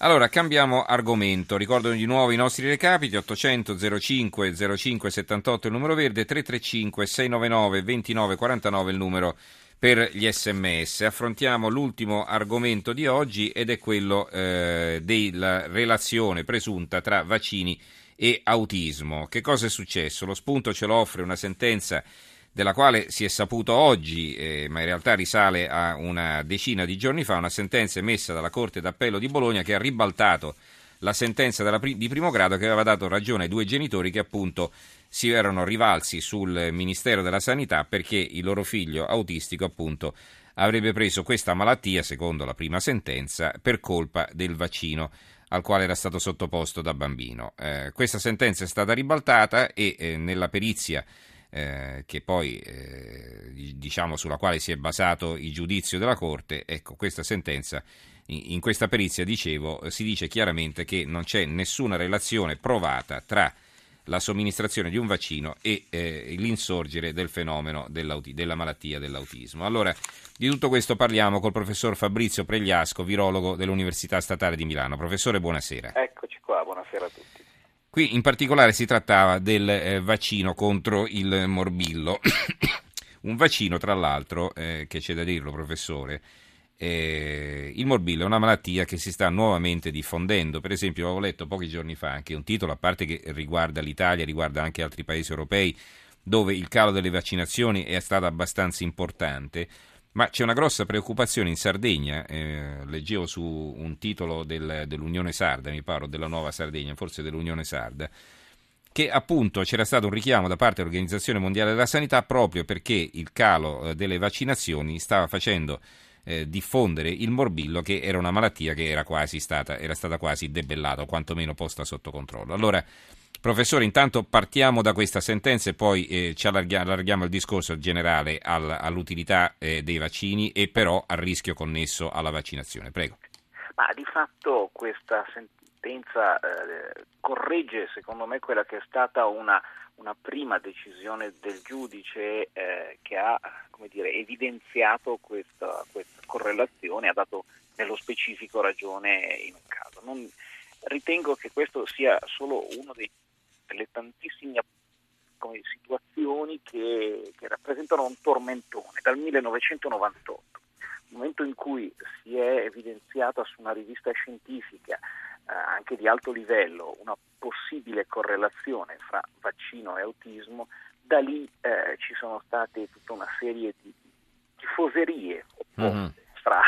Allora, cambiamo argomento. Ricordo di nuovo i nostri recapiti: 800 05 05 78 il numero verde, 335 699 29 49 il numero per gli sms. Affrontiamo l'ultimo argomento di oggi ed è quello eh, della relazione presunta tra vaccini e autismo. Che cosa è successo? Lo spunto ce lo offre una sentenza della quale si è saputo oggi, eh, ma in realtà risale a una decina di giorni fa, una sentenza emessa dalla Corte d'Appello di Bologna che ha ribaltato la sentenza pri- di primo grado che aveva dato ragione ai due genitori che appunto si erano rivalsi sul Ministero della Sanità perché il loro figlio autistico appunto avrebbe preso questa malattia, secondo la prima sentenza, per colpa del vaccino al quale era stato sottoposto da bambino. Eh, questa sentenza è stata ribaltata e eh, nella perizia eh, che poi eh, diciamo sulla quale si è basato il giudizio della Corte, ecco questa sentenza in questa perizia dicevo si dice chiaramente che non c'è nessuna relazione provata tra la somministrazione di un vaccino e eh, l'insorgere del fenomeno della malattia dell'autismo. Allora, di tutto questo parliamo col professor Fabrizio Pregliasco, virologo dell'Università Statale di Milano. Professore, buonasera. Eccoci qua, buonasera a tutti. Qui in particolare si trattava del eh, vaccino contro il morbillo, un vaccino tra l'altro, eh, che c'è da dirlo professore, eh, il morbillo è una malattia che si sta nuovamente diffondendo. Per esempio, avevo letto pochi giorni fa anche un titolo, a parte che riguarda l'Italia, riguarda anche altri paesi europei, dove il calo delle vaccinazioni è stato abbastanza importante. Ma c'è una grossa preoccupazione in Sardegna, eh, leggevo su un titolo del, dell'Unione Sarda, mi pare, della Nuova Sardegna, forse dell'Unione Sarda, che appunto c'era stato un richiamo da parte dell'Organizzazione Mondiale della Sanità proprio perché il calo eh, delle vaccinazioni stava facendo eh, diffondere il morbillo che era una malattia che era quasi stata, era stata quasi debellata o quantomeno posta sotto controllo. Allora Professore, intanto partiamo da questa sentenza e poi eh, ci allarghiamo, allarghiamo, il discorso generale al, all'utilità eh, dei vaccini e però al rischio connesso alla vaccinazione. Prego. Ma di fatto questa sentenza eh, corregge, secondo me, quella che è stata una, una prima decisione del giudice eh, che ha dire, evidenziato questa, questa correlazione, ha dato nello specifico ragione in un caso. Non, ritengo che questo sia solo uno dei le tantissime come, situazioni che, che, rappresentano un tormentone dal 1998, momento in cui si è evidenziata su una rivista scientifica eh, anche di alto livello una possibile correlazione fra vaccino e autismo, da lì eh, ci sono state tutta una serie di tifoserie opposte mm-hmm. fra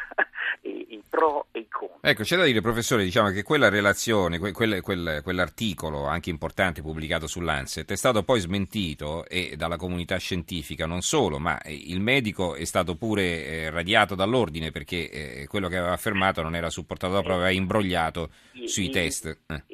i, i pro e i contro. Ecco, c'è da dire, professore, diciamo che quella relazione, quel, quel, quell'articolo anche importante pubblicato sull'Anset è stato poi smentito e dalla comunità scientifica, non solo, ma il medico è stato pure eh, radiato dall'ordine perché eh, quello che aveva affermato non era supportato da aveva imbrogliato sui il, test. Eh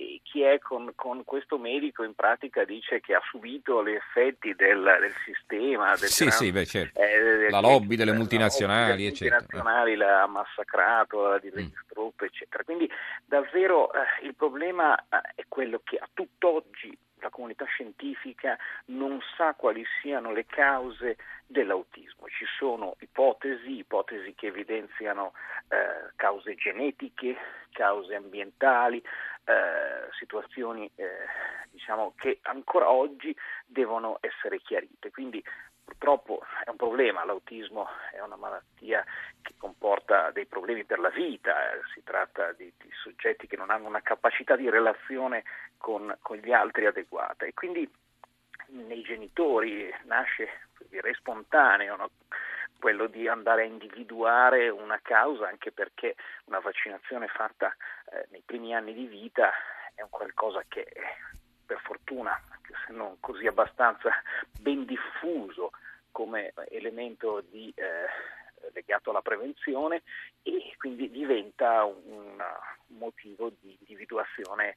è con, con, questo medico in pratica dice che ha subito gli effetti del, del sistema. Del sì, sì, beh, certo. eh, la lobby delle multinazionali, eccetera. Le multinazionali l'ha massacrato, l'ha distrutto, mm. eccetera. Quindi davvero eh, il problema eh, è quello che a tutt'oggi la comunità scientifica non sa quali siano le cause dell'autismo. Ci sono ipotesi, ipotesi che evidenziano eh, cause genetiche, cause ambientali, eh, situazioni eh, diciamo, che ancora oggi devono essere chiarite. Quindi purtroppo è un problema, l'autismo è una malattia che comporta dei problemi per la vita, eh, si tratta di, di, soggetti che non hanno una capacità di relazione con, con gli altri adeguata e quindi nei genitori nasce dire, spontaneo no? quello di andare a individuare una causa, anche perché una vaccinazione fatta eh, nei primi anni di vita è un qualcosa che per fortuna, anche se non così abbastanza ben diffuso come elemento di, eh, legato alla prevenzione e quindi diventa un, motivo di individuazione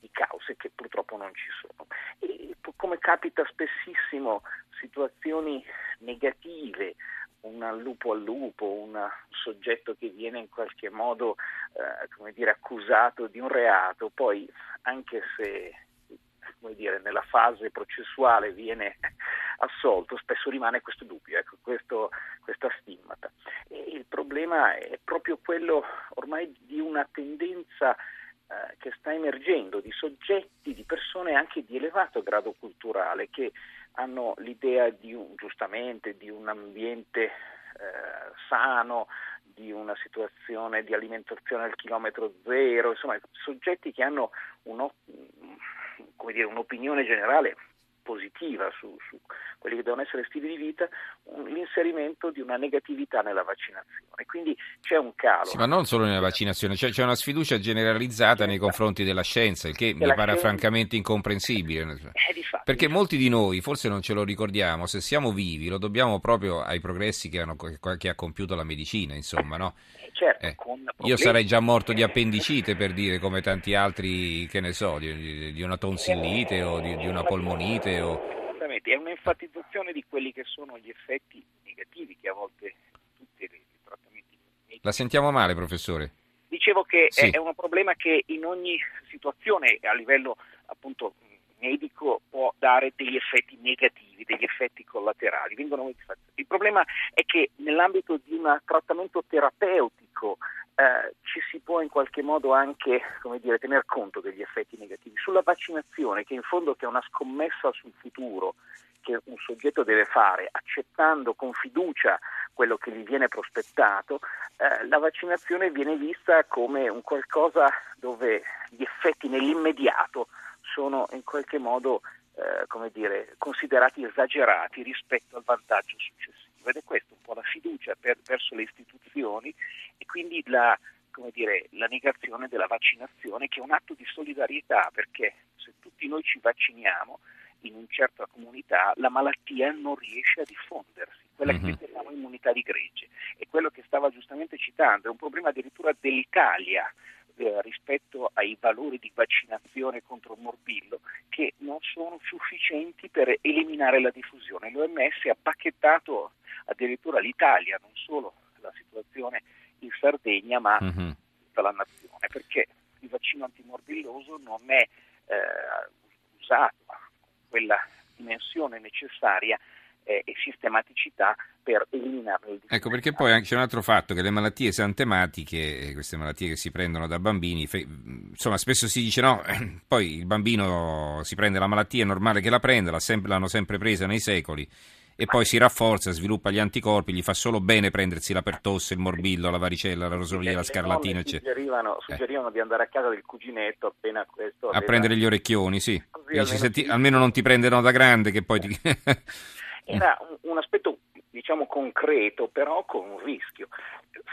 di cause che purtroppo non ci sono. E come capita spessissimo situazioni negative, un lupo al lupo, un soggetto che viene in qualche modo eh, dire, accusato di un reato, poi anche se come dire, nella fase processuale viene assolto, spesso rimane questo dubbio, ecco, questo, questa stimmata. E il problema è proprio quello ormai di una tendenza eh, che sta emergendo di soggetti, di persone anche di elevato grado culturale che hanno l'idea di un, giustamente di un ambiente eh, sano, di una situazione di alimentazione al chilometro zero, insomma soggetti che hanno uno, dire, un'opinione generale positiva su, su, quelli che devono essere stili di vita, un, l'inserimento di una negatività nella vaccinazione. Quindi c'è un calo. Sì, ma non solo nella vaccinazione, c'è, c'è una sfiducia generalizzata nei confronti della scienza, il che mi pare scienza... francamente incomprensibile. Eh, difatti, Perché molti di noi, forse non ce lo ricordiamo, se siamo vivi lo dobbiamo proprio ai progressi che, hanno, che ha compiuto la medicina, insomma, no? Eh, certo, eh, io sarei già morto di appendicite per dire come tanti altri, che ne so, di, di una tonsillite o di, di una polmonite. O... È un'enfatizzazione di quelli che sono gli effetti negativi che a volte tutti i trattamenti. La sentiamo male, professore. Dicevo che sì. è un problema che in ogni situazione a livello appunto medico può dare degli effetti negativi, degli effetti collaterali. Il problema è che nell'ambito di un trattamento terapeutico eh, ci si può in qualche modo anche dire, tener conto degli effetti negativi. Sulla vaccinazione, che in fondo è una scommessa sul futuro che un soggetto deve fare accettando con fiducia quello che gli viene prospettato, eh, la vaccinazione viene vista come un qualcosa dove gli effetti nell'immediato sono in qualche modo eh, come dire, considerati esagerati rispetto al vantaggio successivo ed è questa un po' la fiducia per, verso le istituzioni e quindi la, dire, la negazione della vaccinazione che è un atto di solidarietà perché se tutti noi ci vacciniamo in una certa comunità la malattia non riesce a diffondersi, quella mm-hmm. che mhm. chiamiamo immunità di gregge. E quello che stava giustamente citando è un problema addirittura dell'Italia, eh, rispetto ai valori di vaccinazione contro il morbillo che non sono sufficienti per eliminare la diffusione. L'OMS ha pacchettato addirittura l'Italia, non solo la situazione in Sardegna, ma mm-hmm. tutta la nazione, perché il vaccino antimorbilloso non è eh, usato con quella dimensione necessaria eh, e sistematicità per eliminarle. Ecco perché poi c'è un altro fatto che le malattie esantematiche, eh, queste malattie che si prendono da bambini, insomma spesso si dice no, poi il bambino si prende la malattia, è normale che la prenda, l'hanno sempre presa nei secoli e poi si rafforza, sviluppa gli anticorpi, gli fa solo bene prendersi la pertosse, il morbillo, la varicella, la rosolia, la scarlatina, eccetera. Suggerivano, eh. suggerivano eh. di andare a casa del cuginetto appena questo. A aveva... prendere gli orecchioni, sì. Almeno, senti, almeno, non ti prendono da grande che poi ti... Era un, un aspetto diciamo concreto, però con un rischio.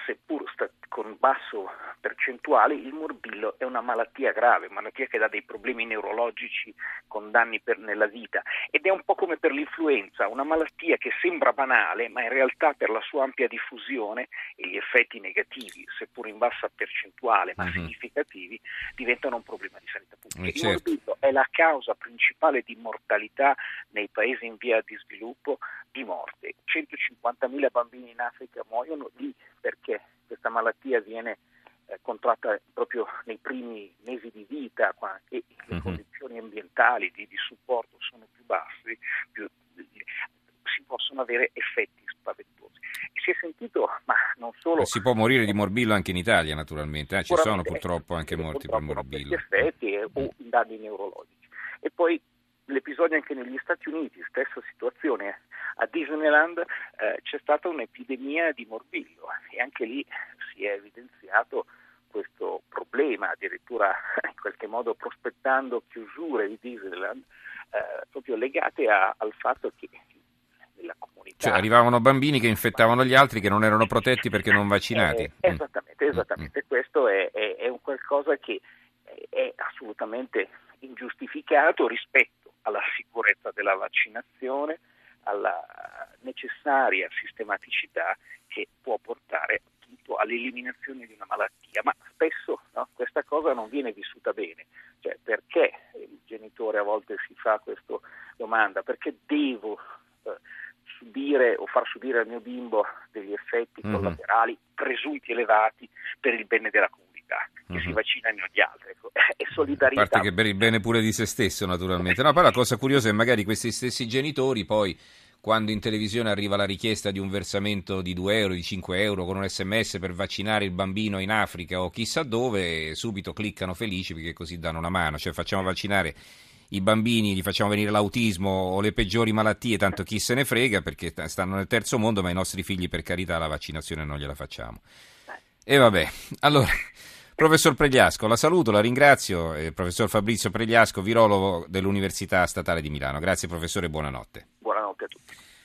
Seppur sta, con basso percentuale, il morbillo è una malattia grave, malattia che dà dei problemi neurologici con danni per, nella vita ed è un po' come per l'influenza, una malattia che sembra banale, ma in realtà per la sua ampia diffusione e gli effetti negativi, seppur in bassa percentuale, ma uh-huh. significativi, diventano un problema di sanità pubblica. Eh, certo. Il morbillo è la causa principale di mortalità nei paesi in via di sviluppo di morte. 150.000 bambini in Africa muoiono lì perché questa malattia viene eh, contratta proprio nei primi mesi di vita qua, e le uh-huh. condizioni ambientali di, di, supporto sono più basse, più, si possono avere effetti spaventosi. E si è sentito, ma non solo... E si può morire di morbillo anche in Italia naturalmente, eh? ci sono purtroppo anche morti per morbillo. effetti eh, o danni neurologici. E poi l'episodio anche negli Stati Uniti, stessa situazione, a Disneyland eh, c'è stata un'epidemia di morbillo e anche lì si è evidenziato questo problema, addirittura in qualche modo prospettando chiusure di Disneyland eh, proprio legate a, al fatto che nella comunità... Cioè arrivavano bambini che infettavano gli altri che non erano protetti perché non vaccinati. Eh, esattamente, esattamente. Mm. Questo è, è, è un qualcosa che è assolutamente ingiustificato rispetto alla sicurezza della vaccinazione, alla necessaria sistematicità che può portare appunto all'eliminazione di una malattia, ma spesso no, questa cosa non viene vissuta bene, cioè perché il genitore a volte si fa questa domanda, perché devo eh, subire o far subire al mio bimbo degli effetti mm-hmm. collaterali presunti elevati per il bene della comunità? che uh-huh. si vaccinino gli altri, ecco, è solidarietà. A parte che per il bene pure di se stesso naturalmente. No, poi la cosa curiosa è che magari questi stessi genitori poi quando in televisione arriva la richiesta di un versamento di 2 euro, di 5 euro con un sms per vaccinare il bambino in Africa o chissà dove, subito cliccano felici perché così danno una mano, cioè facciamo vaccinare i bambini, gli facciamo venire l'autismo o le peggiori malattie, tanto chi se ne frega perché stanno nel terzo mondo, ma i nostri figli per carità la vaccinazione non gliela facciamo. E vabbè, allora... Professor Pregliasco, la saluto, la ringrazio, eh, professor Fabrizio Pregliasco, virologo dell'Università Statale di Milano. Grazie professore, buonanotte. Buonanotte a tutti.